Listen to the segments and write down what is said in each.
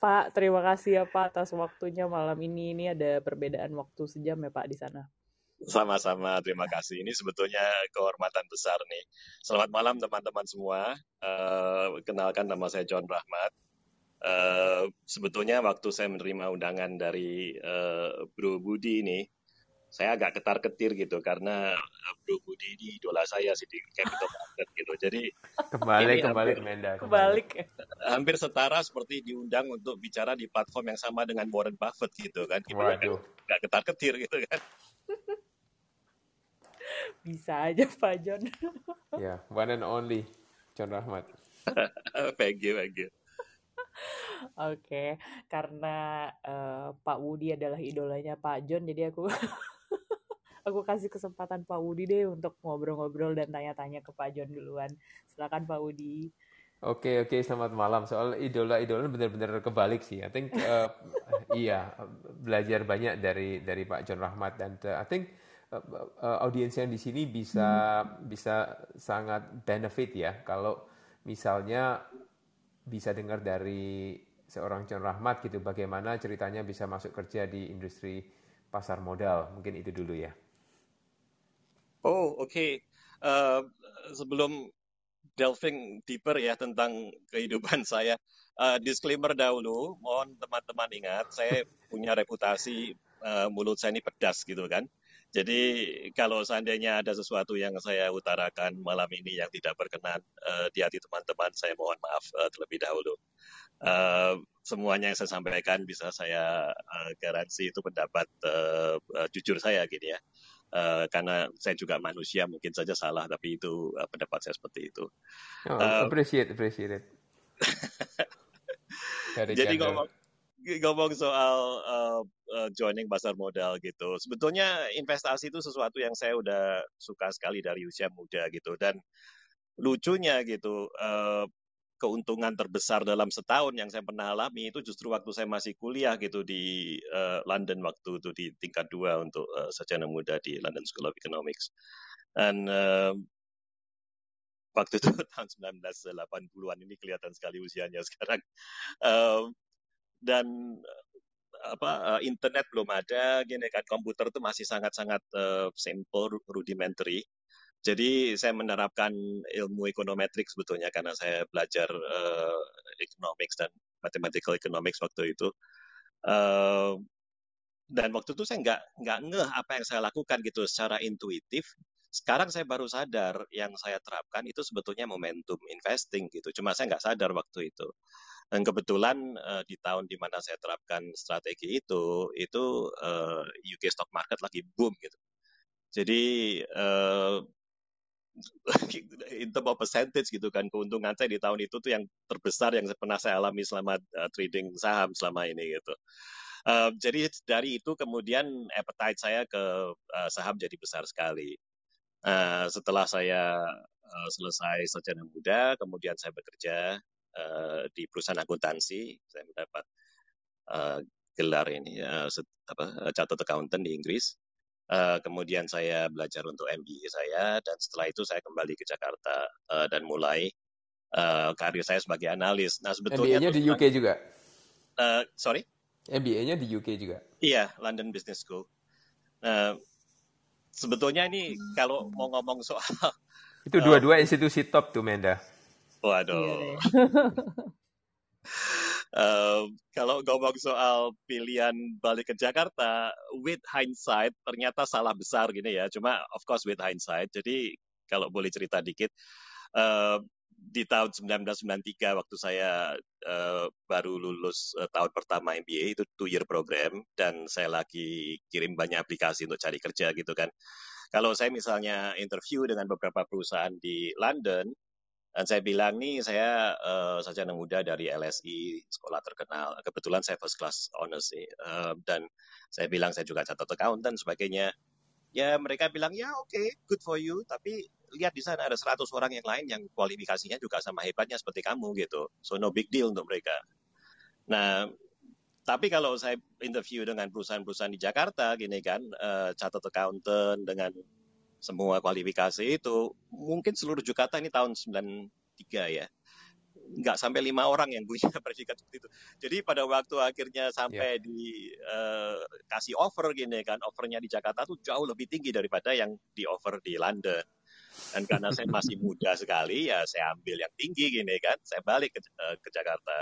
Pak, terima kasih ya Pak atas waktunya malam ini. Ini ada perbedaan waktu sejam ya Pak di sana. Sama-sama, terima kasih. Ini sebetulnya kehormatan besar nih. Selamat malam teman-teman semua. Uh, kenalkan nama saya John Rahmat. Uh, sebetulnya waktu saya menerima undangan dari uh, Bro Budi ini, saya agak ketar-ketir gitu karena Bro Budi ini idola saya sih di capital market gitu. Jadi kembali kembali hampir, Menda. Kembali. Hampir setara seperti diundang untuk bicara di platform yang sama dengan Warren Buffett gitu kan. Waduh. Kan, gak ketar-ketir gitu kan. Bisa aja Pak John. ya, one and only John Rahmat. thank you, thank you. Oke, okay. karena uh, Pak Wudi adalah idolanya Pak John, jadi aku aku kasih kesempatan Pak Wudi deh untuk ngobrol-ngobrol dan tanya-tanya ke Pak John duluan. Silakan Pak Wudi. Oke oke selamat malam. Soal idola-idola benar-benar kebalik sih. I think uh, iya belajar banyak dari dari Pak John Rahmat dan uh, I think uh, uh, audiens yang di sini bisa hmm. bisa sangat benefit ya kalau misalnya bisa dengar dari seorang John Rahmat gitu bagaimana ceritanya bisa masuk kerja di industri pasar modal. Mungkin itu dulu ya. Oh, oke. Okay. Uh, sebelum delving deeper ya tentang kehidupan saya, uh, disclaimer dahulu, mohon teman-teman ingat, saya punya reputasi uh, mulut saya ini pedas gitu kan. Jadi kalau seandainya ada sesuatu yang saya utarakan malam ini yang tidak berkenan uh, di hati teman-teman, saya mohon maaf uh, terlebih dahulu. Uh, semuanya yang saya sampaikan bisa saya uh, garansi itu pendapat uh, uh, jujur saya gitu ya. Karena saya juga manusia mungkin saja salah tapi itu uh, pendapat saya seperti itu. Oh, uh, appreciate, appreciate it. jadi ngomong ngomong soal uh, uh, joining pasar modal gitu, sebetulnya investasi itu sesuatu yang saya udah suka sekali dari usia muda gitu dan lucunya gitu. Uh, keuntungan terbesar dalam setahun yang saya pernah alami itu justru waktu saya masih kuliah gitu di uh, London waktu itu di tingkat dua untuk uh, sarjana muda di London School of Economics. Dan uh, waktu itu tahun 1980-an ini kelihatan sekali usianya sekarang. Uh, dan apa internet belum ada gini kan komputer itu masih sangat-sangat uh, simple rudimentary jadi saya menerapkan ilmu ekonometrik sebetulnya karena saya belajar uh, economics dan mathematical economics waktu itu. Uh, dan waktu itu saya nggak nggak ngeh apa yang saya lakukan gitu secara intuitif. Sekarang saya baru sadar yang saya terapkan itu sebetulnya momentum investing gitu. Cuma saya nggak sadar waktu itu. Dan kebetulan uh, di tahun di mana saya terapkan strategi itu, itu uh, UK stock market lagi boom gitu. Jadi uh, in term of percentage gitu kan keuntungan saya di tahun itu tuh yang terbesar yang pernah saya alami selama uh, trading saham selama ini gitu. Uh, jadi dari itu kemudian appetite saya ke uh, saham jadi besar sekali. Uh, setelah saya uh, selesai sarjana muda, kemudian saya bekerja uh, di perusahaan akuntansi, saya mendapat uh, gelar ini uh, apa, catat accountant di Inggris. Uh, kemudian saya belajar untuk MBA saya dan setelah itu saya kembali ke Jakarta uh, dan mulai uh, karir saya sebagai analis. Nah sebetulnya MBA-nya di UK juga. Uh, sorry? MBA-nya di UK juga. Iya, London Business School. Uh, sebetulnya ini kalau mau ngomong soal itu dua-dua uh, institusi top tuh Menda. Waduh. Uh, kalau ngomong soal pilihan balik ke Jakarta, with hindsight ternyata salah besar gini ya. Cuma of course with hindsight. Jadi kalau boleh cerita dikit, uh, di tahun 1993 waktu saya uh, baru lulus uh, tahun pertama MBA itu two year program dan saya lagi kirim banyak aplikasi untuk cari kerja gitu kan. Kalau saya misalnya interview dengan beberapa perusahaan di London, dan saya bilang nih saya uh, sarjana muda dari LSI sekolah terkenal. Kebetulan saya first class honors sih. Uh, dan saya bilang saya juga catat account dan sebagainya. Ya mereka bilang ya oke okay, good for you. Tapi lihat di sana ada 100 orang yang lain yang kualifikasinya juga sama hebatnya seperti kamu gitu. So no big deal untuk mereka. Nah tapi kalau saya interview dengan perusahaan-perusahaan di Jakarta gini kan, uh, catat accountant dengan semua kualifikasi itu mungkin seluruh Jakarta ini tahun 93 ya nggak sampai lima orang yang punya predikat seperti itu. Jadi pada waktu akhirnya sampai yeah. di uh, kasih offer gini kan, offernya di Jakarta tuh jauh lebih tinggi daripada yang di offer di London. Dan karena saya masih muda sekali, ya saya ambil yang tinggi gini kan, saya balik ke, uh, ke Jakarta.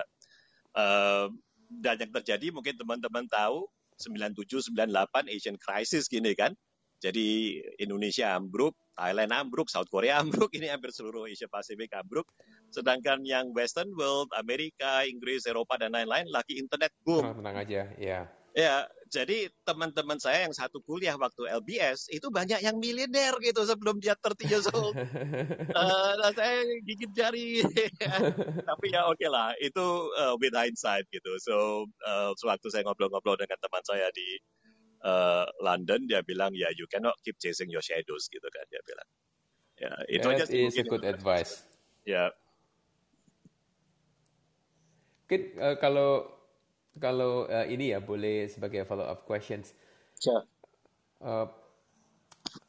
Uh, dan yang terjadi mungkin teman-teman tahu 97 98 Asian crisis gini kan. Jadi Indonesia ambruk, Thailand ambruk, South Korea ambruk, ini hampir seluruh Asia Pasifik ambruk. Sedangkan yang Western world, Amerika, Inggris, Eropa dan lain-lain lagi internet boom. Oh, tenang aja, ya. Ya, jadi teman-teman saya yang satu kuliah waktu LBS itu banyak yang miliuner gitu sebelum dia 30 years old. uh, saya gigit jari. Tapi ya oke okay lah, itu uh, with hindsight gitu. So, uh, sewaktu saya ngobrol-ngobrol dengan teman saya di uh, London, dia bilang ya you cannot keep chasing your shadows gitu kan dia bilang. Ya, itu That aja sih is a good advice. Ya. Mungkin uh, kalau kalau uh, ini ya boleh sebagai follow up questions. Sure. Uh,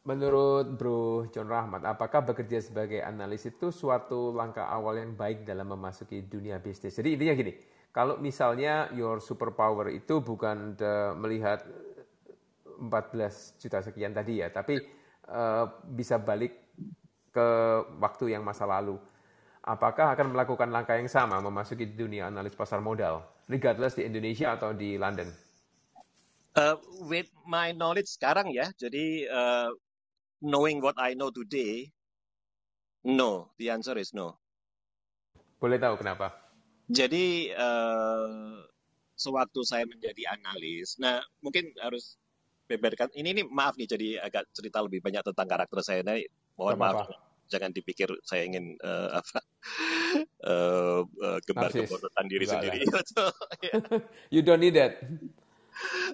menurut Bro John Rahmat, apakah bekerja sebagai analis itu suatu langkah awal yang baik dalam memasuki dunia bisnis? Jadi intinya gini, kalau misalnya your superpower itu bukan melihat 14 juta sekian tadi ya, tapi uh, bisa balik ke waktu yang masa lalu. Apakah akan melakukan langkah yang sama memasuki dunia analis pasar modal? regardless di Indonesia atau di London? Uh, with my knowledge sekarang ya, jadi uh, knowing what I know today, no. The answer is no. Boleh tahu kenapa? Jadi uh, sewaktu saya menjadi analis, nah mungkin harus beberkan. Ini ini maaf nih, jadi agak cerita lebih banyak tentang karakter saya. Nah, mohon maaf. Apa? jangan dipikir saya ingin uh, apa uh, uh, gembar kebodohan diri Enggak sendiri. you don't need that.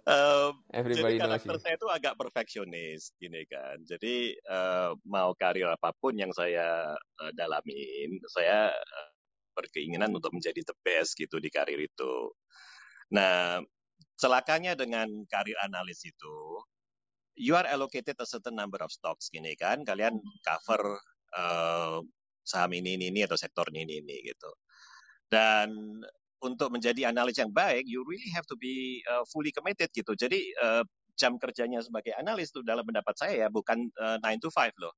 Um, Everybody jadi karakter saya itu agak perfeksionis, gini kan. Jadi uh, mau karir apa pun yang saya uh, dalamin, saya uh, berkeinginan untuk menjadi the best gitu di karir itu. Nah, celakanya dengan karir analis itu, you are allocated a certain number of stocks gini kan. Kalian cover uh, saham ini ini ini atau sektor ini ini, ini gitu. Dan untuk menjadi analis yang baik, you really have to be uh, fully committed gitu. Jadi uh, jam kerjanya sebagai analis itu dalam pendapat saya ya bukan uh, 9 to 5 loh.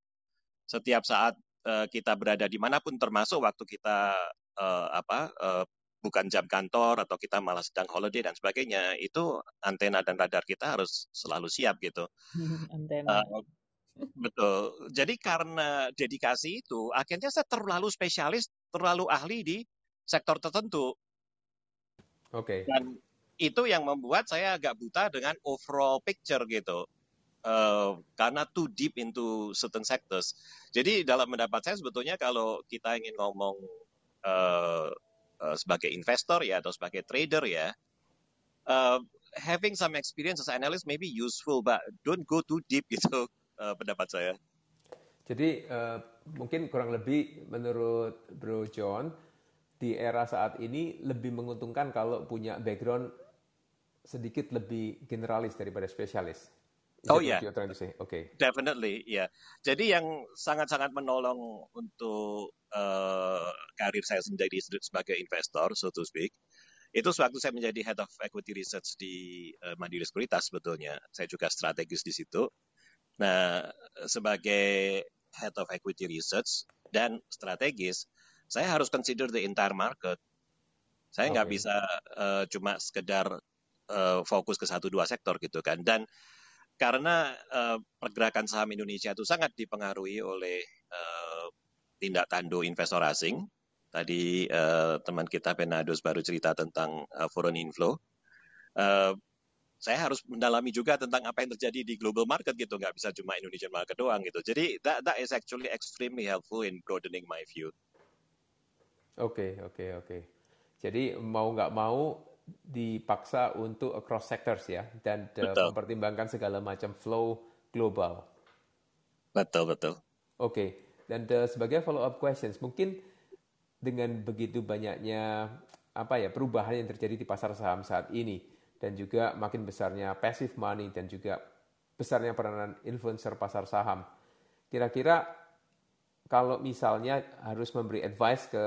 Setiap saat uh, kita berada di mana pun termasuk waktu kita uh, apa uh, bukan jam kantor atau kita malah sedang holiday dan sebagainya, itu antena dan radar kita harus selalu siap gitu. antena. Uh, Betul. Jadi karena dedikasi itu, akhirnya saya terlalu spesialis, terlalu ahli di sektor tertentu. Oke. Okay. Dan itu yang membuat saya agak buta dengan overall picture gitu. Uh, karena too deep into certain sectors. Jadi dalam pendapat saya sebetulnya kalau kita ingin ngomong uh, uh, sebagai investor ya atau sebagai trader ya, uh, having some experience as analyst maybe useful, but don't go too deep gitu uh, pendapat saya. Jadi uh, mungkin kurang lebih menurut Bro John di era saat ini lebih menguntungkan kalau punya background sedikit lebih generalis daripada spesialis. Oh yeah. Oke. Okay. Definitely, ya. Yeah. Jadi yang sangat-sangat menolong untuk uh, karir saya sendiri sebagai investor, so to speak, itu sewaktu saya menjadi head of equity research di uh, Mandiri Sekuritas sebetulnya. Saya juga strategis di situ. Nah, sebagai head of equity research dan strategis, saya harus consider the entire market. Saya nggak okay. bisa uh, cuma sekedar uh, fokus ke satu dua sektor gitu kan. Dan karena uh, pergerakan saham Indonesia itu sangat dipengaruhi oleh uh, tindak tanduk investor asing. Tadi uh, teman kita Penados baru cerita tentang uh, foreign inflow. Uh, saya harus mendalami juga tentang apa yang terjadi di global market gitu, nggak bisa cuma Indonesian market doang gitu. Jadi that, that is actually extremely helpful in broadening my view. Oke, okay, oke, okay, oke. Okay. Jadi mau nggak mau dipaksa untuk across sectors ya, dan uh, mempertimbangkan segala macam flow global. Betul, betul. Oke, okay. dan uh, sebagai follow up questions, mungkin dengan begitu banyaknya apa ya perubahan yang terjadi di pasar saham saat ini, dan juga makin besarnya passive money dan juga besarnya peranan influencer pasar saham. Kira-kira kalau misalnya harus memberi advice ke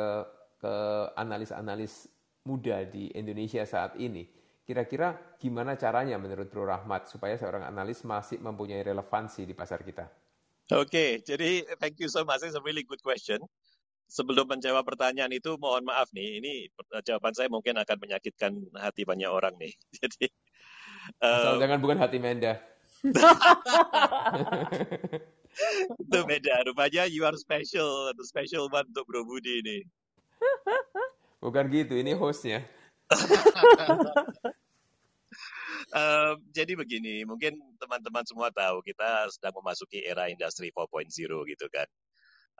ke analis-analis muda di Indonesia saat ini, kira-kira gimana caranya menurut Bro Rahmat supaya seorang analis masih mempunyai relevansi di pasar kita? Oke, okay, jadi thank you so much. It's a really good question. Sebelum menjawab pertanyaan itu, mohon maaf nih, ini jawaban saya mungkin akan menyakitkan hati banyak orang nih. Jadi, Asal um, jangan bukan hati Menda. itu beda. Rupanya you are special, the special one untuk Bro Budi ini. Bukan gitu, ini hostnya. um, jadi begini, mungkin teman-teman semua tahu kita sedang memasuki era industri 4.0 gitu kan.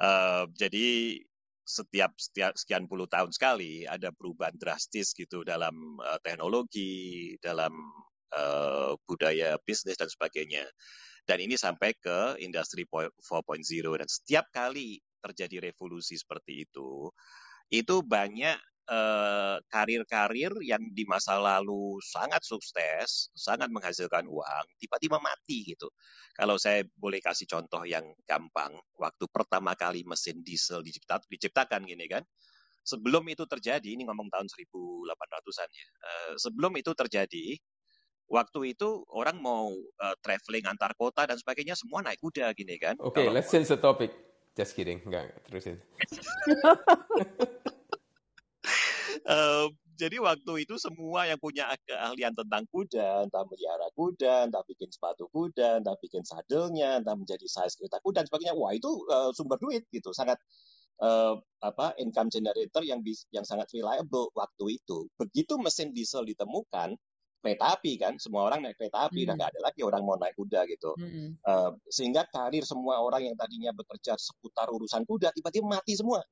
Uh, jadi setiap setiap sekian puluh tahun sekali ada perubahan drastis gitu dalam uh, teknologi, dalam uh, budaya bisnis dan sebagainya. Dan ini sampai ke industri 4.0 dan setiap kali terjadi revolusi seperti itu, itu banyak karir-karir uh, yang di masa lalu sangat sukses, sangat menghasilkan uang, tiba-tiba mati gitu. Kalau saya boleh kasih contoh yang gampang, waktu pertama kali mesin diesel dicipta, diciptakan gini kan, sebelum itu terjadi, ini ngomong tahun 1800-an ya, uh, sebelum itu terjadi, waktu itu orang mau uh, traveling antar kota dan sebagainya semua naik kuda gini kan. Oke, okay, let's change the topic. Just kidding, enggak terusin. uh, jadi waktu itu semua yang punya keahlian tentang kuda, entah melihara kuda, entah bikin sepatu kuda, entah bikin sadelnya, entah menjadi size kereta kuda dan sebagainya. Wah itu uh, sumber duit gitu, sangat uh, apa income generator yang bis, yang sangat reliable waktu itu. Begitu mesin diesel ditemukan, kereta api kan, semua orang naik kereta api, dan nggak ada lagi orang mau naik kuda gitu. Hmm. Uh, sehingga karir semua orang yang tadinya bekerja seputar urusan kuda tiba-tiba mati semua.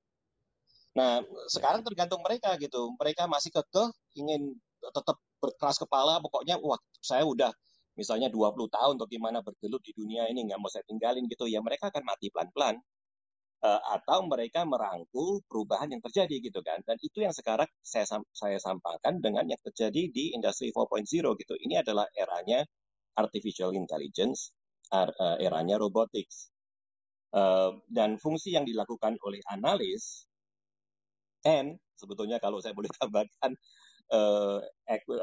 Nah, sekarang tergantung mereka gitu. Mereka masih kekeh ingin tetap berkeras kepala, pokoknya wah saya udah misalnya 20 tahun atau gimana bergelut di dunia ini nggak mau saya tinggalin gitu ya mereka akan mati pelan-pelan. Uh, atau mereka merangkul perubahan yang terjadi gitu kan. Dan itu yang sekarang saya saya sampaikan dengan yang terjadi di industri 4.0 gitu. Ini adalah eranya artificial intelligence er, eranya robotics. Uh, dan fungsi yang dilakukan oleh analis And sebetulnya kalau saya boleh tambahkan uh,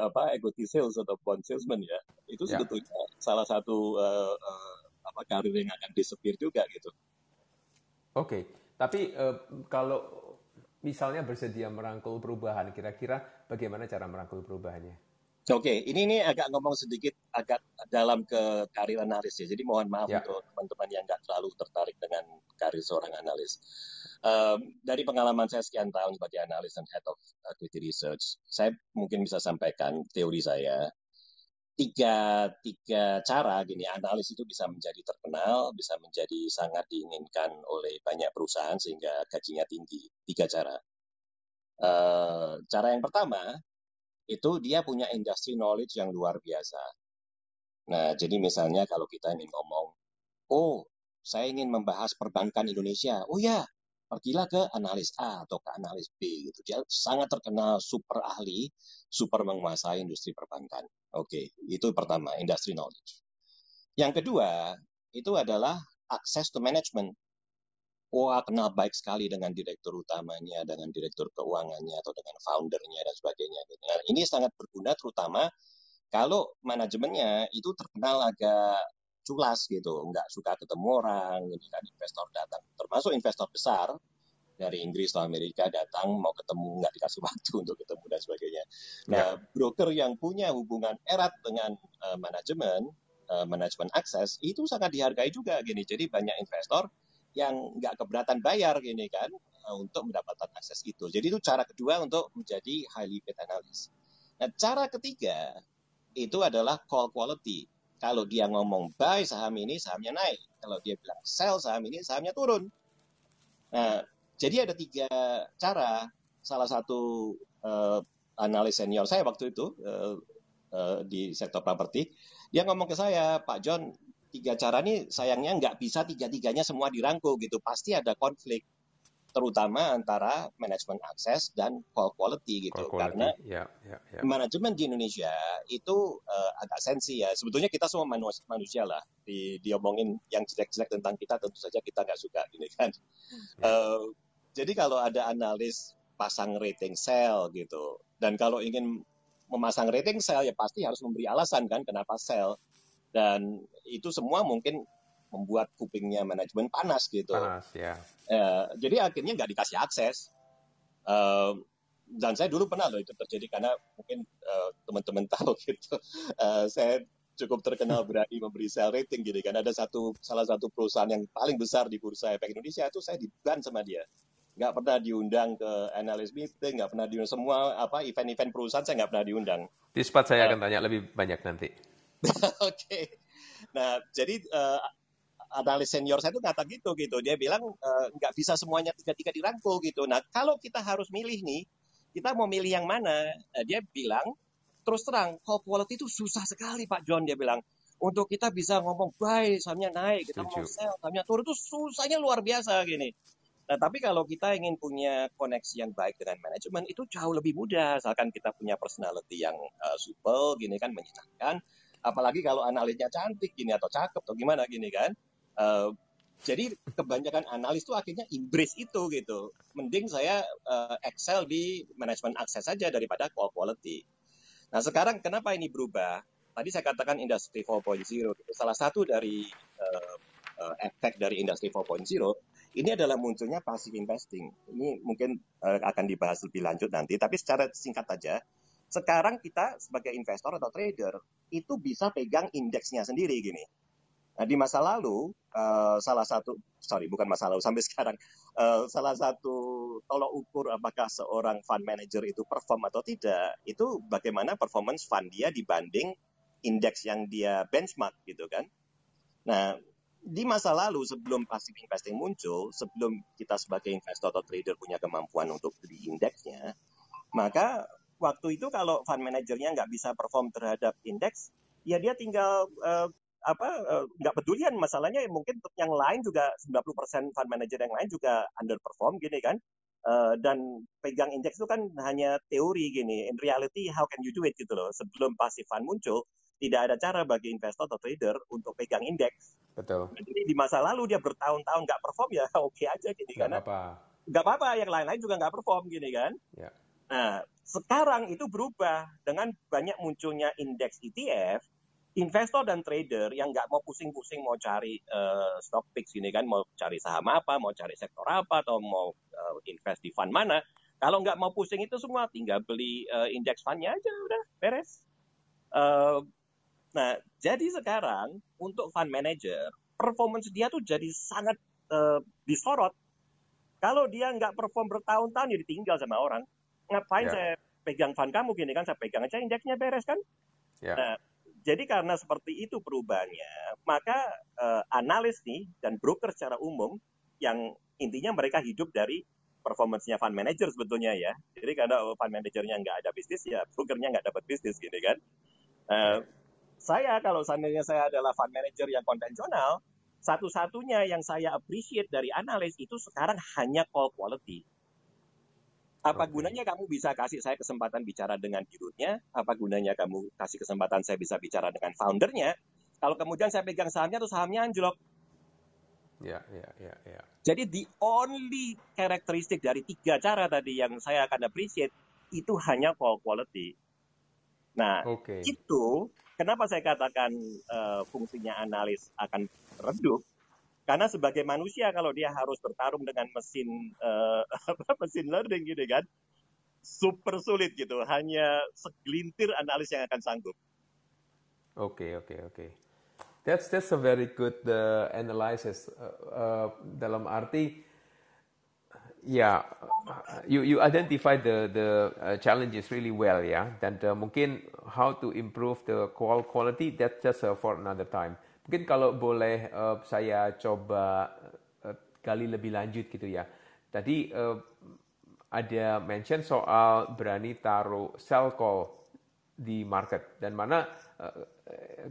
apa equity sales atau bond salesman ya, itu ya. sebetulnya salah satu uh, uh, apa karir yang akan disepir juga gitu. Oke, okay. tapi uh, kalau misalnya bersedia merangkul perubahan, kira-kira bagaimana cara merangkul perubahannya? Oke, okay. ini ini agak ngomong sedikit agak dalam ke karir analis ya. Jadi mohon maaf ya. untuk teman-teman yang nggak terlalu tertarik dengan karir seorang analis. Um, dari pengalaman saya sekian tahun sebagai analis dan head of equity research, saya mungkin bisa sampaikan teori saya. Tiga, tiga cara gini, analis itu bisa menjadi terkenal, bisa menjadi sangat diinginkan oleh banyak perusahaan sehingga gajinya tinggi. Tiga cara. Uh, cara yang pertama, itu dia punya industry knowledge yang luar biasa. Nah, jadi misalnya kalau kita ingin ngomong, oh, saya ingin membahas perbankan Indonesia. Oh ya, pergilah ke analis A atau ke analis B gitu. Dia sangat terkenal super ahli, super menguasai industri perbankan. Oke, itu pertama, industry knowledge. Yang kedua, itu adalah access to management wah kenal baik sekali dengan direktur utamanya, dengan direktur keuangannya, atau dengan foundernya, dan sebagainya. Nah, ini sangat berguna terutama kalau manajemennya itu terkenal agak culas gitu, nggak suka ketemu orang, ini kan investor datang, termasuk investor besar dari Inggris atau Amerika datang mau ketemu nggak dikasih waktu untuk ketemu dan sebagainya. Nah, ya. broker yang punya hubungan erat dengan uh, manajemen, uh, manajemen akses itu sangat dihargai juga gini. Jadi banyak investor yang nggak keberatan bayar gini kan uh, untuk mendapatkan akses itu. Jadi itu cara kedua untuk menjadi highly paid analyst. Nah, cara ketiga itu adalah call quality. Kalau dia ngomong buy saham ini, sahamnya naik. Kalau dia bilang sell saham ini, sahamnya turun. Nah, jadi ada tiga cara. Salah satu uh, analis senior saya waktu itu uh, uh, di sektor properti, dia ngomong ke saya, Pak John, tiga cara ini sayangnya nggak bisa tiga-tiganya semua dirangkul gitu. Pasti ada konflik terutama antara manajemen akses dan call quality gitu call quality. karena ya, ya, ya. manajemen di Indonesia itu uh, agak sensi ya sebetulnya kita semua manusia, manusia lah di diomongin yang jelek-jelek tentang kita tentu saja kita nggak suka gini kan ya. uh, jadi kalau ada analis pasang rating sell gitu. Dan kalau ingin memasang rating sell ya pasti harus memberi alasan kan kenapa sell. Dan itu semua mungkin membuat kupingnya manajemen panas gitu. Panas ya. Uh, jadi akhirnya nggak dikasih akses. Uh, dan saya dulu pernah loh itu terjadi karena mungkin uh, teman-teman tahu gitu. Uh, saya cukup terkenal berani memberi sell rating gitu kan ada satu salah satu perusahaan yang paling besar di bursa efek Indonesia itu saya diban sama dia nggak pernah diundang ke analyst meeting nggak pernah diundang semua apa event-event perusahaan saya nggak pernah diundang di spot saya uh, akan tanya lebih banyak nanti oke okay. nah jadi uh, analis senior saya itu kata gitu gitu. Dia bilang uh, nggak bisa semuanya tiga-tiga dirangkul gitu. Nah kalau kita harus milih nih kita mau milih yang mana? Nah, dia bilang terus terang call quality itu susah sekali Pak John. Dia bilang untuk kita bisa ngomong buy sahamnya naik. Kita mau sell sahamnya turun itu susahnya luar biasa gini. Nah, tapi kalau kita ingin punya koneksi yang baik dengan manajemen itu jauh lebih mudah, asalkan kita punya personality yang uh, supel, gini kan menyenangkan. Apalagi kalau analisnya cantik gini atau cakep atau gimana gini kan. Uh, jadi kebanyakan analis tuh akhirnya embrace itu gitu. Mending saya uh, excel di manajemen akses saja daripada call quality. Nah sekarang kenapa ini berubah? Tadi saya katakan industri 4.0 itu salah satu dari uh, efek dari industri 4.0 ini adalah munculnya passive investing. Ini mungkin uh, akan dibahas lebih lanjut nanti, tapi secara singkat saja, sekarang kita sebagai investor atau trader itu bisa pegang indeksnya sendiri gini. Nah, di masa lalu, uh, salah satu, sorry, bukan masa lalu, sampai sekarang, uh, salah satu tolok ukur apakah seorang fund manager itu perform atau tidak, itu bagaimana performance fund dia dibanding indeks yang dia benchmark gitu kan. Nah, di masa lalu sebelum passive investing muncul, sebelum kita sebagai investor atau trader punya kemampuan untuk beli indeksnya, maka waktu itu kalau fund manajernya nggak bisa perform terhadap indeks, ya dia tinggal uh, apa eh, nggak uh, pedulian. Masalahnya mungkin yang lain juga 90% fund manager yang lain juga underperform gini kan. Uh, dan pegang indeks itu kan hanya teori gini. In reality how can you do it gitu loh. Sebelum passive fund muncul tidak ada cara bagi investor atau trader untuk pegang indeks. Betul. Jadi di masa lalu dia bertahun-tahun nggak perform ya oke okay aja gini gak karena apa nggak apa-apa yang lain-lain juga nggak perform gini kan. Ya. nah sekarang itu berubah. Dengan banyak munculnya indeks ETF investor dan trader yang nggak mau pusing-pusing mau cari uh, stock picks ini kan mau cari saham apa mau cari sektor apa atau mau uh, invest di fund mana kalau nggak mau pusing itu semua tinggal beli uh, indeks fundnya aja udah beres uh, nah jadi sekarang untuk fund manager performance dia tuh jadi sangat uh, disorot kalau dia nggak perform bertahun-tahun ya ditinggal sama orang ngapain yeah. saya pegang fund kamu gini kan saya pegang aja indeksnya beres kan yeah. nah jadi karena seperti itu perubahannya, maka uh, analis nih dan broker secara umum yang intinya mereka hidup dari performance-nya fund manager sebetulnya ya. Jadi karena fund manajernya nggak ada bisnis, ya brokernya nggak dapat bisnis gitu kan. Uh, saya kalau seandainya saya adalah fund manager yang konvensional, satu-satunya yang saya appreciate dari analis itu sekarang hanya call quality. Apa gunanya kamu bisa kasih saya kesempatan bicara dengan dirutnya? Apa gunanya kamu kasih kesempatan saya bisa bicara dengan foundernya? Kalau kemudian saya pegang sahamnya, tuh sahamnya anjlok. Ya, ya, ya, ya. Jadi the only karakteristik dari tiga cara tadi yang saya akan appreciate itu hanya call quality. Nah, okay. itu kenapa saya katakan uh, fungsinya analis akan redup karena sebagai manusia kalau dia harus bertarung dengan mesin uh, mesin learning gitu kan, super sulit gitu. Hanya segelintir analis yang akan sanggup. Oke, okay, oke, okay, oke. Okay. That's that's a very good uh, analysis. Uh, uh, dalam arti, ya, yeah, you you identify the the uh, challenges really well ya. Dan uh, mungkin how to improve the call quality that's just uh, for another time. Mungkin kalau boleh uh, saya coba uh, gali lebih lanjut gitu ya. Tadi uh, ada mention soal berani taruh sell call di market dan mana uh,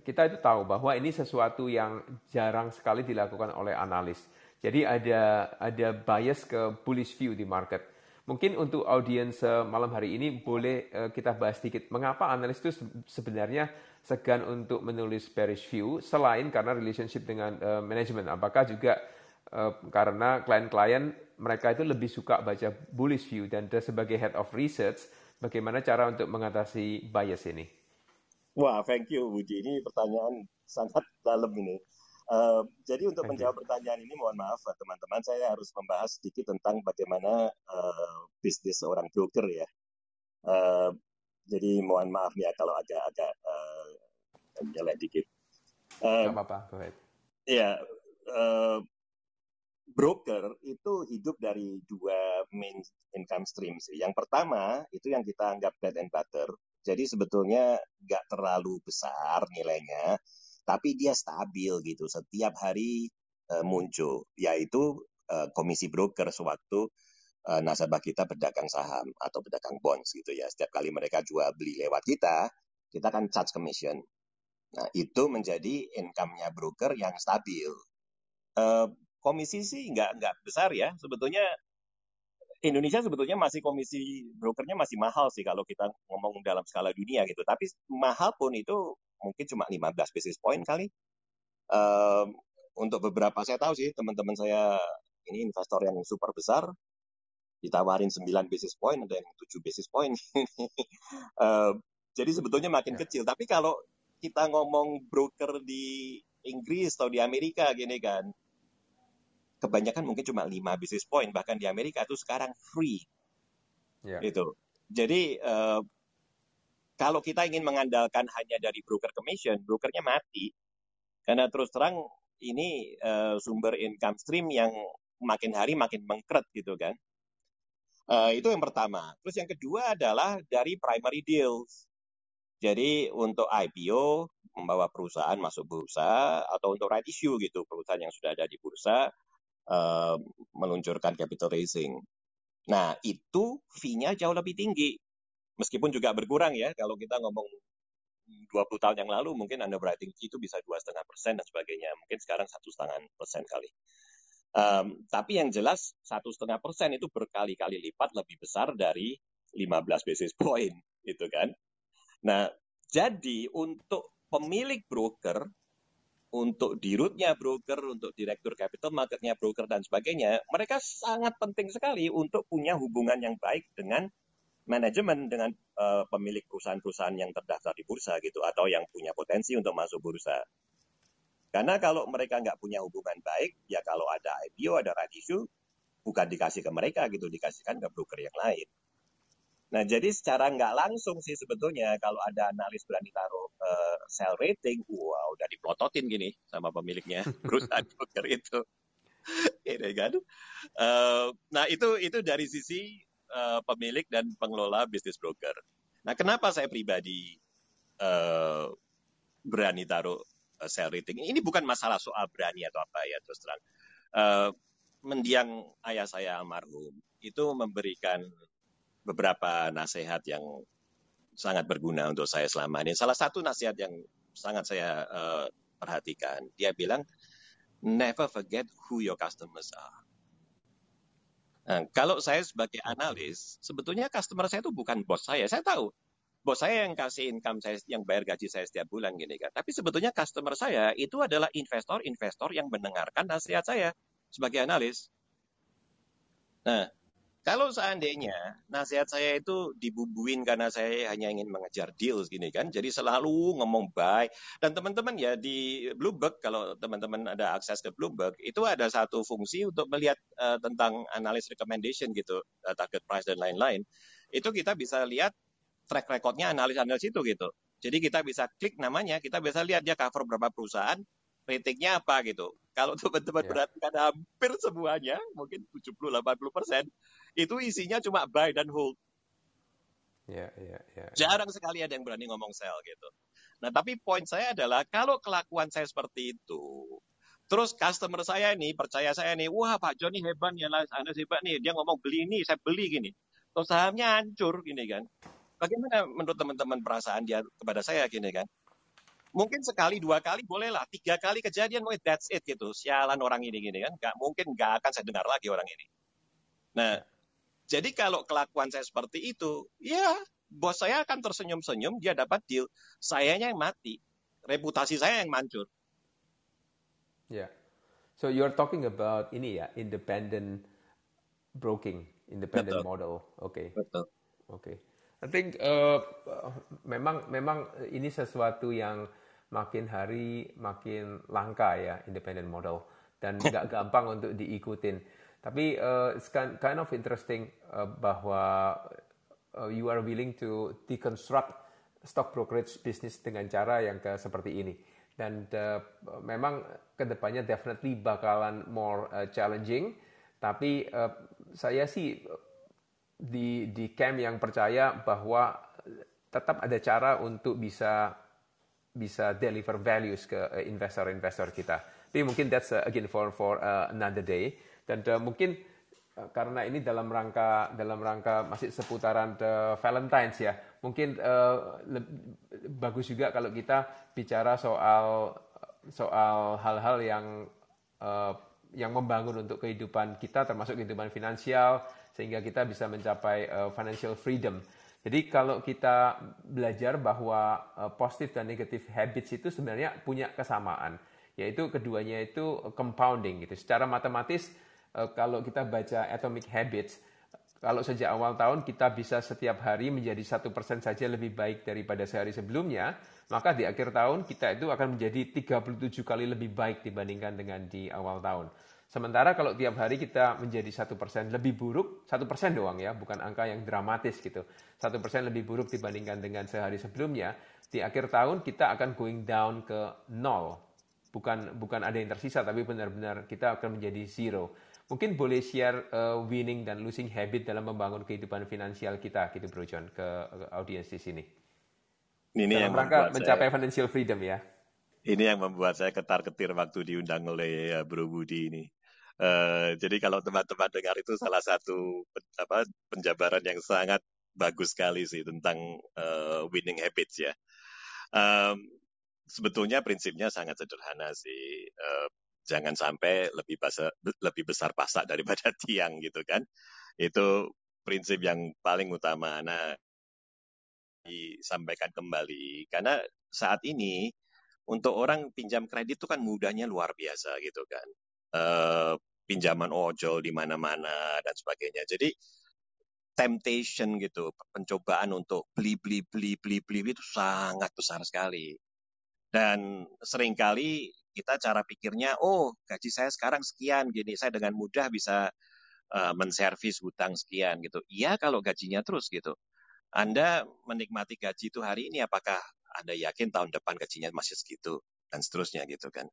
kita itu tahu bahwa ini sesuatu yang jarang sekali dilakukan oleh analis. Jadi ada ada bias ke bullish view di market. Mungkin untuk audiens malam hari ini boleh kita bahas sedikit mengapa analis itu sebenarnya segan untuk menulis bearish view selain karena relationship dengan uh, manajemen. Apakah juga karena klien-klien mereka itu lebih suka baca bullish view dan sebagai head of research, bagaimana cara untuk mengatasi bias ini? Wah, thank you Budi. Ini pertanyaan sangat dalam ini. Uh, jadi untuk menjawab pertanyaan ini, mohon maaf teman-teman, saya harus membahas sedikit tentang bagaimana uh, bisnis seorang broker ya. Uh, jadi mohon maaf ya kalau agak-agak uh, jelek dikit. Uh, apa-apa, go ahead. Ya, uh, broker itu hidup dari dua main income stream sih. Yang pertama itu yang kita anggap bread and butter. Jadi sebetulnya nggak terlalu besar nilainya, tapi dia stabil gitu. Setiap hari uh, muncul, yaitu uh, komisi broker sewaktu uh, nasabah kita berdagang saham atau berdagang bonds gitu ya. Setiap kali mereka jual beli lewat kita, kita kan charge commission. Nah, itu menjadi income-nya broker yang stabil. Uh, komisi sih nggak nggak besar ya. Sebetulnya Indonesia sebetulnya masih komisi brokernya masih mahal sih kalau kita ngomong dalam skala dunia gitu. Tapi mahal pun itu mungkin cuma 15 basis point kali. Uh, untuk beberapa saya tahu sih teman-teman saya ini investor yang super besar ditawarin 9 basis point ada yang 7 basis point. uh, jadi sebetulnya makin ya. kecil. Tapi kalau kita ngomong broker di Inggris atau di Amerika gini kan, kebanyakan mungkin cuma 5 basis point. Bahkan di Amerika itu sekarang free. Ya. Gitu. Jadi uh, kalau kita ingin mengandalkan hanya dari broker commission, brokernya mati. Karena terus terang ini uh, sumber income stream yang makin hari makin mengkret gitu kan. Uh, itu yang pertama. Terus yang kedua adalah dari primary deals. Jadi untuk IPO membawa perusahaan masuk bursa atau untuk right issue gitu perusahaan yang sudah ada di bursa uh, meluncurkan capital raising. Nah itu fee-nya jauh lebih tinggi meskipun juga berkurang ya kalau kita ngomong 20 tahun yang lalu mungkin underwriting itu bisa dua setengah persen dan sebagainya. Mungkin sekarang satu setengah persen kali. Um, tapi yang jelas satu setengah persen itu berkali-kali lipat lebih besar dari 15 basis point gitu kan? Nah jadi untuk pemilik broker untuk dirutnya broker, untuk direktur capital marketnya broker dan sebagainya, mereka sangat penting sekali untuk punya hubungan yang baik dengan manajemen dengan uh, pemilik perusahaan-perusahaan yang terdaftar di bursa gitu atau yang punya potensi untuk masuk bursa. Karena kalau mereka nggak punya hubungan baik, ya kalau ada IPO, ada right issue, bukan dikasih ke mereka gitu, dikasihkan ke broker yang lain. Nah, jadi secara nggak langsung sih sebetulnya kalau ada analis berani taruh uh, sell rating, wah udah diplototin gini sama pemiliknya perusahaan broker itu. Ini kan. Uh, nah, itu itu dari sisi uh, pemilik dan pengelola bisnis broker. Nah, kenapa saya pribadi uh, berani taruh uh, sell rating? Ini bukan masalah soal berani atau apa ya terus terang. Uh, mendiang ayah saya almarhum itu memberikan beberapa nasihat yang sangat berguna untuk saya selama ini. Salah satu nasihat yang sangat saya uh, perhatikan, dia bilang, never forget who your customers are. Nah, kalau saya sebagai analis, sebetulnya customer saya itu bukan bos saya. Saya tahu bos saya yang kasih income saya, yang bayar gaji saya setiap bulan gini kan. Tapi sebetulnya customer saya itu adalah investor-investor yang mendengarkan nasihat saya sebagai analis. Nah, kalau seandainya nasihat saya itu dibubuin karena saya hanya ingin mengejar deals gini kan, jadi selalu ngomong buy. Dan teman-teman ya di Bloomberg, kalau teman-teman ada akses ke Bloomberg, itu ada satu fungsi untuk melihat uh, tentang analis recommendation gitu, uh, target price dan lain-lain. Itu kita bisa lihat track recordnya analis-analis itu gitu. Jadi kita bisa klik namanya, kita bisa lihat dia cover berapa perusahaan, ratingnya apa gitu. Kalau teman-teman yeah. perhatikan hampir semuanya, mungkin 70-80 persen, itu isinya cuma buy dan hold. Ya, ya, ya. Jarang sekali ada yang berani ngomong sell gitu. Nah, tapi poin saya adalah kalau kelakuan saya seperti itu, terus customer saya ini percaya saya nih, wah Pak Joni hebat ya, Anda hebat nih, dia ngomong beli ini, saya beli gini. Terus sahamnya hancur gini kan. Bagaimana menurut teman-teman perasaan dia kepada saya gini kan? Mungkin sekali, dua kali bolehlah, tiga kali kejadian mungkin that's it gitu. Sialan orang ini gini kan, gak mungkin gak akan saya dengar lagi orang ini. Nah, jadi kalau kelakuan saya seperti itu, ya bos saya akan tersenyum-senyum, dia dapat deal. Sayanya yang mati. Reputasi saya yang mancur. Ya. So you're talking about ini ya, independent broking, independent Betul. model. Oke. Okay. Betul. Oke. Okay. I think uh, memang memang ini sesuatu yang makin hari makin langka ya independent model dan nggak gampang untuk diikutin. Tapi uh, it's kind of interesting uh, bahwa uh, you are willing to deconstruct stock brokerage business dengan cara yang ke seperti ini. Dan uh, memang ke depannya definitely bakalan more uh, challenging. Tapi uh, saya sih di di camp yang percaya bahwa tetap ada cara untuk bisa bisa deliver values ke investor-investor kita. Tapi mungkin that's again for for another day. Dan uh, mungkin uh, karena ini dalam rangka dalam rangka masih seputaran uh, Valentine's ya, mungkin uh, bagus juga kalau kita bicara soal soal hal-hal yang uh, yang membangun untuk kehidupan kita termasuk kehidupan finansial sehingga kita bisa mencapai uh, financial freedom. Jadi kalau kita belajar bahwa uh, positif dan negatif habits itu sebenarnya punya kesamaan, yaitu keduanya itu compounding gitu. Secara matematis kalau kita baca Atomic Habits, kalau sejak awal tahun kita bisa setiap hari menjadi satu persen saja lebih baik daripada sehari sebelumnya, maka di akhir tahun kita itu akan menjadi 37 kali lebih baik dibandingkan dengan di awal tahun. Sementara kalau tiap hari kita menjadi satu persen lebih buruk, satu persen doang ya, bukan angka yang dramatis gitu. Satu persen lebih buruk dibandingkan dengan sehari sebelumnya, di akhir tahun kita akan going down ke nol. Bukan bukan ada yang tersisa, tapi benar-benar kita akan menjadi zero. Mungkin boleh share uh, winning dan losing habit dalam membangun kehidupan finansial kita, gitu Bro John, ke, ke audiens di sini. Ini dalam yang rangka mencapai saya, financial freedom ya. Ini yang membuat saya ketar-ketir waktu diundang oleh uh, Bro Budi ini. Uh, jadi kalau teman-teman dengar itu salah satu apa, penjabaran yang sangat bagus sekali sih tentang uh, winning habits ya. Um, sebetulnya prinsipnya sangat sederhana sih. Uh, jangan sampai lebih besar, lebih besar pasak daripada tiang gitu kan. Itu prinsip yang paling utama. Nah, disampaikan kembali karena saat ini untuk orang pinjam kredit itu kan mudahnya luar biasa gitu kan. Uh, pinjaman ojol di mana-mana dan sebagainya. Jadi temptation gitu, pencobaan untuk beli beli beli beli beli itu sangat besar sekali. Dan sering kali kita cara pikirnya, oh gaji saya sekarang sekian, gini saya dengan mudah bisa uh, menservis hutang sekian gitu. Iya kalau gajinya terus gitu. Anda menikmati gaji itu hari ini, apakah Anda yakin tahun depan gajinya masih segitu? dan seterusnya gitu kan.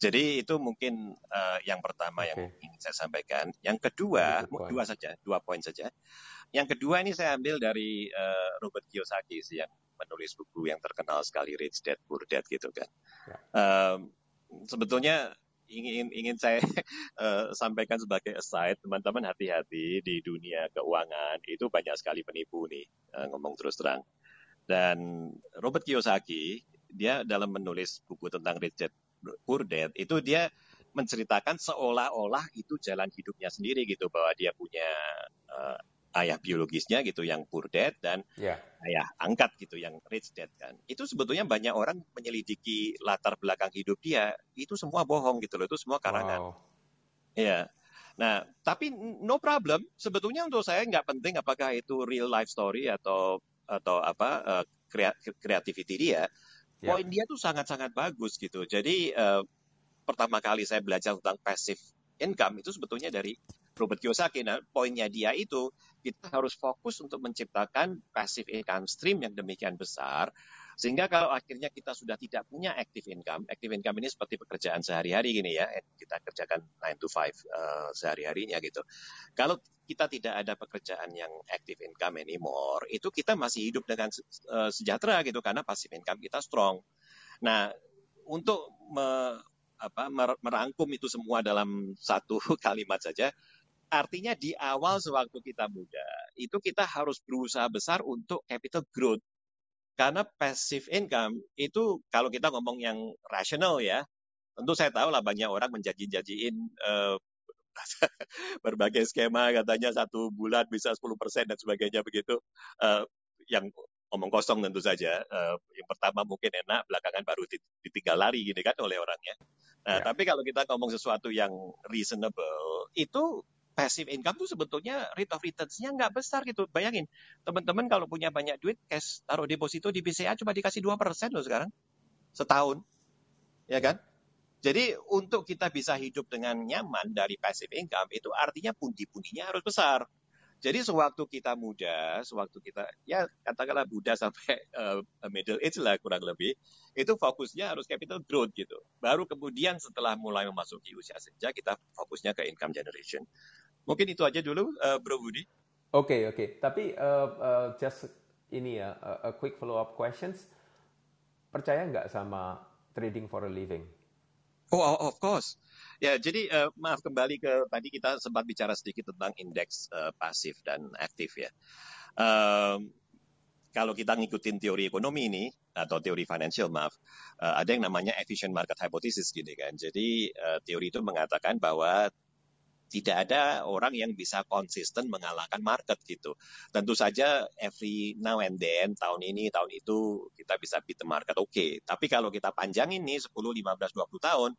Jadi itu mungkin uh, yang pertama okay. yang ingin saya sampaikan. Yang kedua, dua saja, dua poin saja. Yang kedua ini saya ambil dari uh, Robert Kiyosaki sih yang menulis buku yang terkenal sekali Rich Dad Poor Dad gitu kan. Ya. Um, sebetulnya ingin ingin saya uh, sampaikan sebagai aside teman-teman hati-hati di dunia keuangan itu banyak sekali penipu nih uh, ngomong terus terang. Dan Robert Kiyosaki dia dalam menulis buku tentang Rich Dad Poor Dad itu dia menceritakan seolah-olah itu jalan hidupnya sendiri gitu bahwa dia punya uh, ayah biologisnya gitu yang poor dad dan yeah. ayah angkat gitu yang rich dad kan. Itu sebetulnya banyak orang menyelidiki latar belakang hidup dia, itu semua bohong gitu loh, itu semua karangan. Wow. Ya. Nah, tapi no problem. Sebetulnya untuk saya nggak penting apakah itu real life story atau atau apa uh, creativity dia. Yeah. Poin dia tuh sangat-sangat bagus gitu. Jadi uh, pertama kali saya belajar tentang passive income itu sebetulnya dari Robert Kiyosaki. Nah, poinnya dia itu kita harus fokus untuk menciptakan passive income stream yang demikian besar sehingga kalau akhirnya kita sudah tidak punya active income, active income ini seperti pekerjaan sehari-hari gini ya, kita kerjakan 9 to 5 uh, sehari-harinya gitu. Kalau kita tidak ada pekerjaan yang active income anymore, itu kita masih hidup dengan uh, sejahtera gitu karena passive income kita strong. Nah, untuk me, apa, merangkum itu semua dalam satu kalimat saja, artinya di awal sewaktu kita muda, itu kita harus berusaha besar untuk capital growth. Karena passive income itu kalau kita ngomong yang rasional ya, tentu saya tahu lah banyak orang menjanji-janjiin uh, berbagai skema katanya satu bulan bisa 10% dan sebagainya begitu. Uh, yang omong kosong tentu saja. Uh, yang pertama mungkin enak, belakangan baru ditinggal lari gini kan oleh orangnya. Nah, Ya. tapi kalau kita ngomong sesuatu yang reasonable, itu passive income tuh sebetulnya rate of returns-nya nggak besar gitu. Bayangin, teman-teman kalau punya banyak duit, cash taruh deposito di BCA cuma dikasih 2% loh sekarang. Setahun. Ya kan? Jadi untuk kita bisa hidup dengan nyaman dari passive income, itu artinya pundi-pundinya harus besar. Jadi sewaktu kita muda, sewaktu kita ya katakanlah muda sampai uh, middle age lah kurang lebih, itu fokusnya harus capital growth gitu. Baru kemudian setelah mulai memasuki usia senja kita fokusnya ke income generation. Mungkin itu aja dulu, uh, Bro Budi. Oke okay, oke. Okay. Tapi uh, uh, just ini ya, a, a quick follow up questions. Percaya nggak sama trading for a living? Oh, of course. Ya, jadi uh, maaf kembali ke tadi kita sempat bicara sedikit tentang indeks uh, pasif dan aktif ya. Um, kalau kita ngikutin teori ekonomi ini atau teori financial maaf, uh, ada yang namanya efficient market hypothesis gini kan. Jadi uh, teori itu mengatakan bahwa tidak ada orang yang bisa konsisten mengalahkan market gitu. Tentu saja every now and then, tahun ini, tahun itu, kita bisa beat the market, oke. Okay. Tapi kalau kita panjangin nih 10, 15, 20 tahun,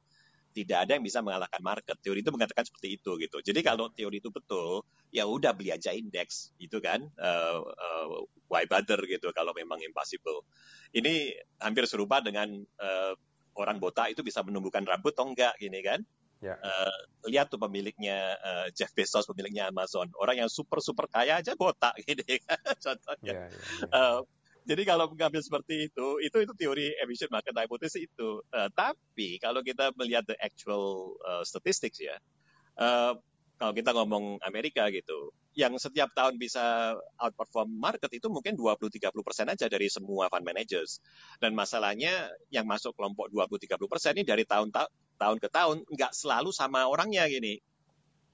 tidak ada yang bisa mengalahkan market. Teori itu mengatakan seperti itu gitu. Jadi kalau teori itu betul, ya udah beli aja indeks, itu kan. Uh, uh, why bother gitu kalau memang impossible. Ini hampir serupa dengan uh, orang botak itu bisa menumbuhkan rambut atau enggak gini kan. Yeah. Uh, lihat tuh pemiliknya uh, Jeff Bezos, pemiliknya Amazon, orang yang super super kaya aja botak, gitu kan contohnya. Yeah, yeah, yeah. Uh, jadi kalau mengambil seperti itu, itu itu teori efficient market hypothesis itu. Uh, tapi kalau kita melihat the actual uh, statistics ya, uh, kalau kita ngomong Amerika gitu, yang setiap tahun bisa outperform market itu mungkin 20-30 persen aja dari semua fund managers. Dan masalahnya yang masuk kelompok 20-30 persen ini dari tahun ta tahun ke tahun nggak selalu sama orangnya gini.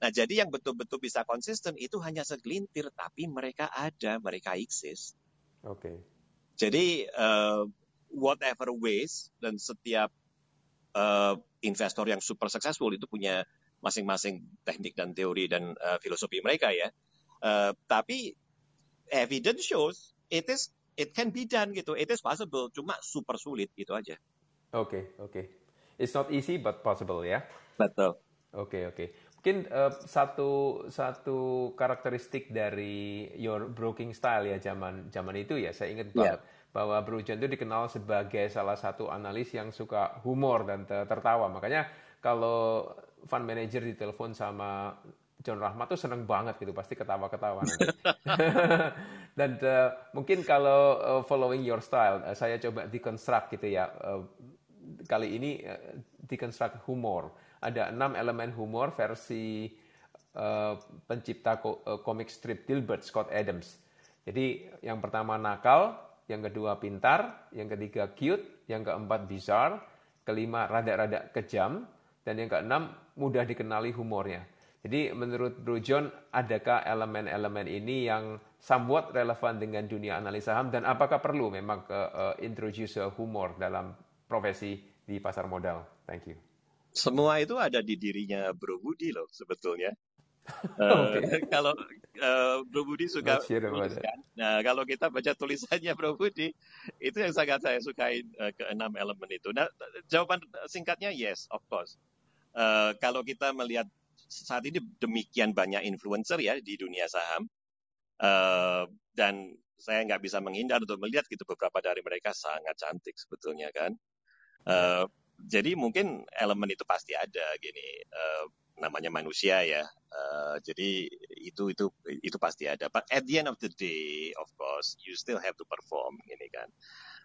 Nah jadi yang betul-betul bisa konsisten itu hanya segelintir, tapi mereka ada, mereka eksis. Oke. Okay. Jadi uh, whatever ways dan setiap uh, investor yang super successful itu punya masing-masing teknik dan teori dan uh, filosofi mereka ya. Uh, tapi evidence shows it is it can be done gitu. It is possible, cuma super sulit gitu aja. Oke, okay, oke. Okay. It's not easy but possible ya. Betul. Oke, okay, oke. Okay. Mungkin uh, satu satu karakteristik dari your broking style ya zaman zaman itu ya. Saya ingat banget yeah. bahwa Bro John itu dikenal sebagai salah satu analis yang suka humor dan tertawa. Makanya kalau fund manager ditelepon sama John Rahmat tuh seneng banget gitu, pasti ketawa-ketawa. Dan uh, mungkin kalau uh, following your style, uh, saya coba deconstruct gitu ya. Uh, kali ini uh, deconstruct humor. Ada enam elemen humor versi uh, pencipta ko uh, komik strip Dilbert Scott Adams. Jadi yang pertama nakal, yang kedua pintar, yang ketiga cute, yang keempat bizarre, kelima rada-rada kejam, dan yang keenam mudah dikenali humornya. Jadi menurut Bro John, adakah elemen-elemen ini yang somewhat relevan dengan dunia analisa saham dan apakah perlu memang uh, introduce humor dalam profesi di pasar modal? Thank you. Semua itu ada di dirinya Bro Budi loh sebetulnya. okay. uh, kalau uh, Bro Budi suka tuliskan, nah kalau kita baca tulisannya Bro Budi, itu yang sangat saya sukai uh, keenam elemen itu. Nah jawaban singkatnya yes, of course. Uh, kalau kita melihat saat ini demikian banyak influencer ya di dunia saham uh, dan saya nggak bisa menghindar untuk melihat gitu beberapa dari mereka sangat cantik sebetulnya kan uh, jadi mungkin elemen itu pasti ada gini uh, namanya manusia ya. Uh, jadi itu itu itu pasti ada. But at the end of the day of course you still have to perform gini kan.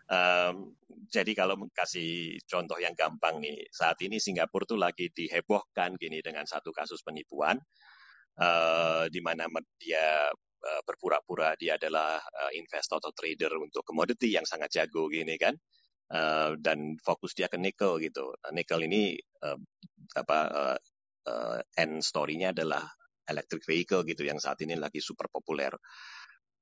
Um, jadi kalau kasih contoh yang gampang nih, saat ini Singapura tuh lagi dihebohkan gini dengan satu kasus penipuan, uh, di mana dia berpura-pura dia adalah investor atau trader untuk komoditi yang sangat jago gini kan, uh, dan fokus dia ke nikel gitu. Nah, nikel ini uh, apa uh, uh, end story-nya adalah electric vehicle gitu yang saat ini lagi super populer.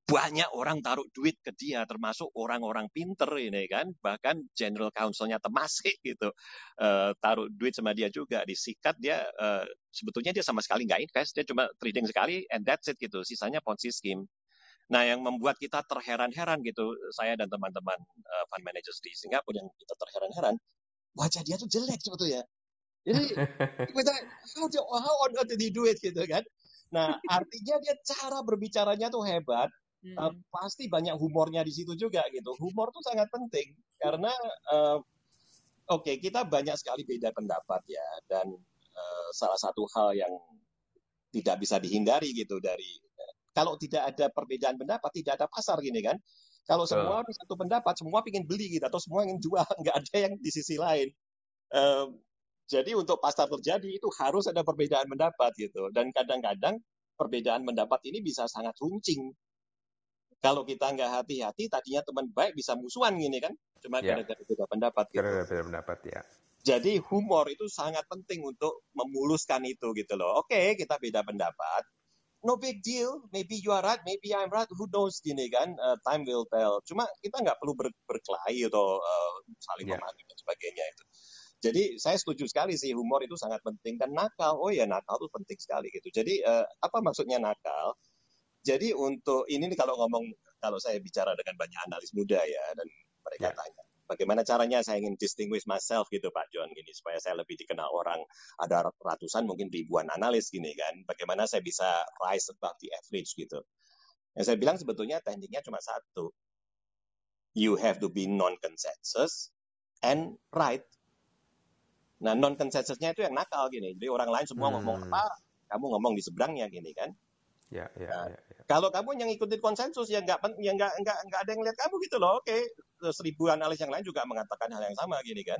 Banyak orang taruh duit ke dia, termasuk orang-orang pinter ini kan, bahkan general counsel-nya Temasek gitu, uh, taruh duit sama dia juga, disikat dia, uh, sebetulnya dia sama sekali nggak invest, dia cuma trading sekali, and that's it gitu, sisanya ponzi scheme. Nah, yang membuat kita terheran-heran gitu, saya dan teman-teman uh, fund managers di Singapura yang kita terheran-heran, wajah dia tuh jelek sebetulnya. Jadi kita how, do, how on earth did he do it gitu kan? Nah artinya dia cara berbicaranya tuh hebat. Hmm. Uh, pasti banyak humornya di situ juga gitu. Humor tuh sangat penting karena uh, oke okay, kita banyak sekali beda pendapat ya dan uh, salah satu hal yang tidak bisa dihindari gitu dari kalau tidak ada perbedaan pendapat tidak ada pasar gini kan. Kalau semua uh. satu pendapat semua ingin beli gitu atau semua ingin jual nggak ada yang di sisi lain. Uh, jadi untuk pasar terjadi itu harus ada perbedaan pendapat gitu. Dan kadang-kadang perbedaan pendapat ini bisa sangat runcing. Kalau kita nggak hati-hati, tadinya teman baik bisa musuhan gini kan. Cuma ya. gara-gara beda pendapat gitu. Gara-gara beda pendapat ya. Jadi humor itu sangat penting untuk memuluskan itu gitu loh. Oke, kita beda pendapat. No big deal. Maybe you are right, maybe I'm right. Who knows gini kan. Uh, time will tell. Cuma kita nggak perlu ber berkelahi atau uh, saling yeah. memaki dan sebagainya itu. Jadi saya setuju sekali sih humor itu sangat penting dan nakal. Oh ya nakal itu penting sekali gitu. Jadi uh, apa maksudnya nakal? Jadi untuk ini nih kalau ngomong kalau saya bicara dengan banyak analis muda ya dan mereka yeah. tanya bagaimana caranya saya ingin distinguish myself gitu Pak John gini supaya saya lebih dikenal orang ada ratusan mungkin ribuan analis gini kan bagaimana saya bisa rise above the average gitu yang saya bilang sebetulnya tekniknya cuma satu you have to be non consensus and right Nah, non konsensusnya itu yang nakal gini. Jadi orang lain semua hmm. ngomong apa, kamu ngomong di seberangnya gini kan. Ya, ya, nah, ya, ya. Kalau kamu yang ikutin konsensus ya nggak ya nggak nggak nggak ada yang lihat kamu gitu loh. Oke, seribu analis yang lain juga mengatakan hal yang sama gini kan.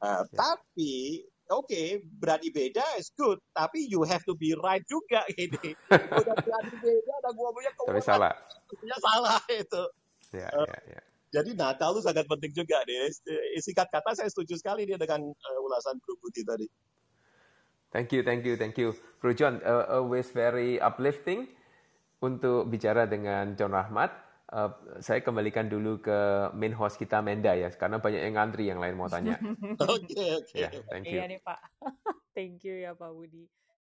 Nah, ya. Tapi oke okay, berani beda is good, tapi you have to be right juga gini. Udah berani beda, ada gua punya Tapi salah. Ya salah itu. Ya, uh, ya, ya. Jadi Natal itu sangat penting juga deh. Singkat kata saya setuju sekali dia dengan uh, ulasan Bro Budi tadi. Thank you, thank you, thank you. Bro John, uh, always very uplifting untuk bicara dengan John Rahmat. Uh, saya kembalikan dulu ke main host kita Menda ya, karena banyak yang ngantri yang lain mau tanya. Oke, oke. Okay, okay. yeah, thank you. Iya nih Pak. thank you ya Pak Budi.